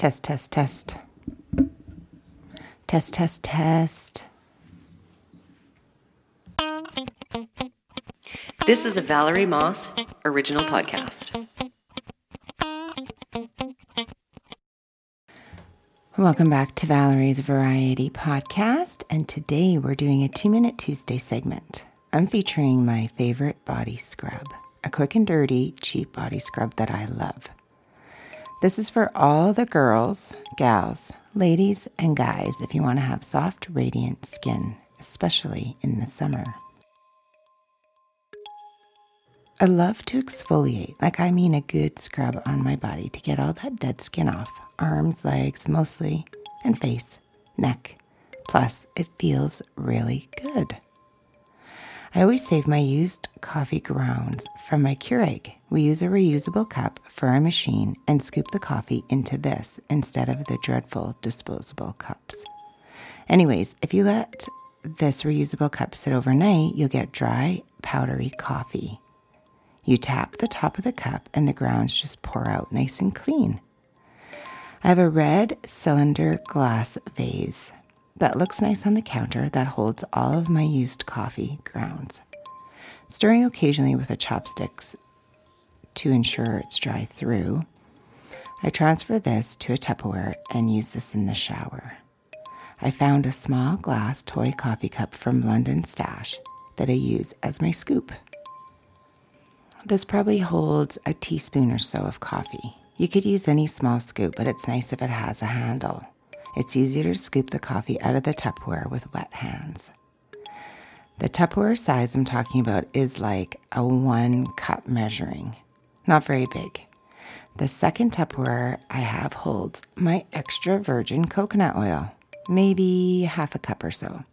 Test, test, test. Test, test, test. This is a Valerie Moss original podcast. Welcome back to Valerie's Variety Podcast, and today we're doing a two minute Tuesday segment. I'm featuring my favorite body scrub, a quick and dirty, cheap body scrub that I love. This is for all the girls, gals, ladies, and guys if you want to have soft, radiant skin, especially in the summer. I love to exfoliate, like I mean a good scrub on my body to get all that dead skin off arms, legs mostly, and face, neck. Plus, it feels really good. I always save my used coffee grounds from my Keurig. We use a reusable cup for our machine and scoop the coffee into this instead of the dreadful disposable cups. Anyways, if you let this reusable cup sit overnight, you'll get dry, powdery coffee. You tap the top of the cup and the grounds just pour out nice and clean. I have a red cylinder glass vase that looks nice on the counter that holds all of my used coffee grounds. Stirring occasionally with a chopsticks to ensure it's dry through, I transfer this to a Tupperware and use this in the shower. I found a small glass toy coffee cup from London Stash that I use as my scoop. This probably holds a teaspoon or so of coffee. You could use any small scoop, but it's nice if it has a handle. It's easier to scoop the coffee out of the Tupperware with wet hands. The Tupperware size I'm talking about is like a one cup measuring, not very big. The second Tupperware I have holds my extra virgin coconut oil, maybe half a cup or so.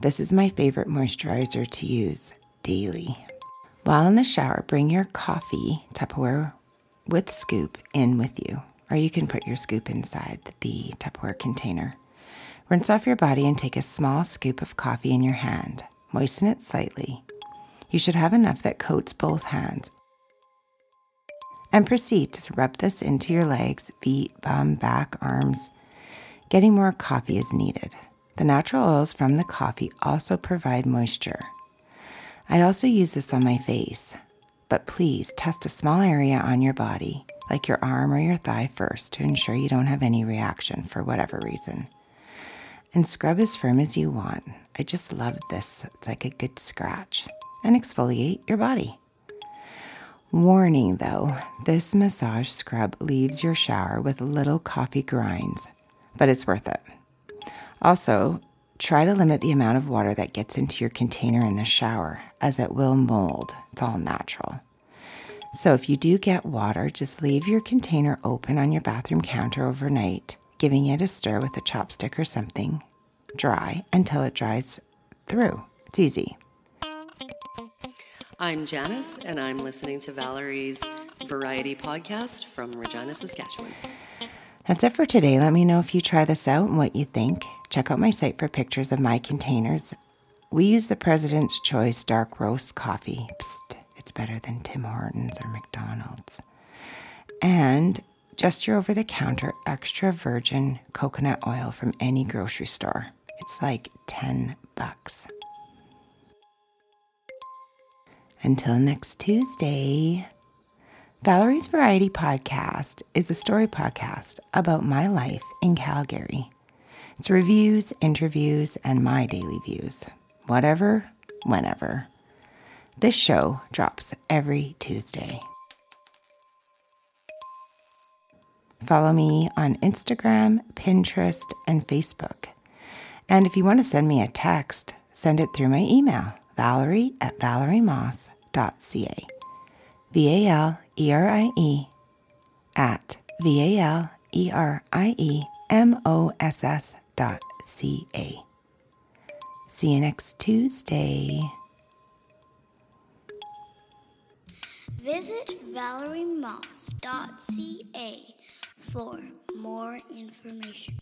This is my favorite moisturizer to use daily. While in the shower, bring your coffee Tupperware with scoop in with you, or you can put your scoop inside the Tupperware container. Rinse off your body and take a small scoop of coffee in your hand. Moisten it slightly. You should have enough that coats both hands. And proceed to rub this into your legs, feet, bum, back, arms. Getting more coffee is needed. The natural oils from the coffee also provide moisture. I also use this on my face, but please test a small area on your body, like your arm or your thigh first, to ensure you don't have any reaction for whatever reason. And scrub as firm as you want. I just love this. It's like a good scratch. And exfoliate your body. Warning though, this massage scrub leaves your shower with little coffee grinds, but it's worth it. Also, try to limit the amount of water that gets into your container in the shower as it will mold. It's all natural. So if you do get water, just leave your container open on your bathroom counter overnight, giving it a stir with a chopstick or something dry until it dries through. It's easy. I'm Janice, and I'm listening to Valerie's Variety Podcast from Regina, Saskatchewan. That's it for today. Let me know if you try this out and what you think. Check out my site for pictures of my containers we use the President's Choice Dark Roast coffee. Psst, it's better than Tim Hortons or McDonald's. And just your over the counter extra virgin coconut oil from any grocery store. It's like 10 bucks. Until next Tuesday, Valerie's Variety Podcast is a story podcast about my life in Calgary. It's reviews, interviews, and my daily views whatever, whenever. This show drops every Tuesday. Follow me on Instagram, Pinterest, and Facebook. And if you want to send me a text, send it through my email, valerie at valeriemoss.ca. V A L E R I E at V A L E R I E M O S S dot C A. See you next Tuesday. Visit valeriemoss.ca for more information.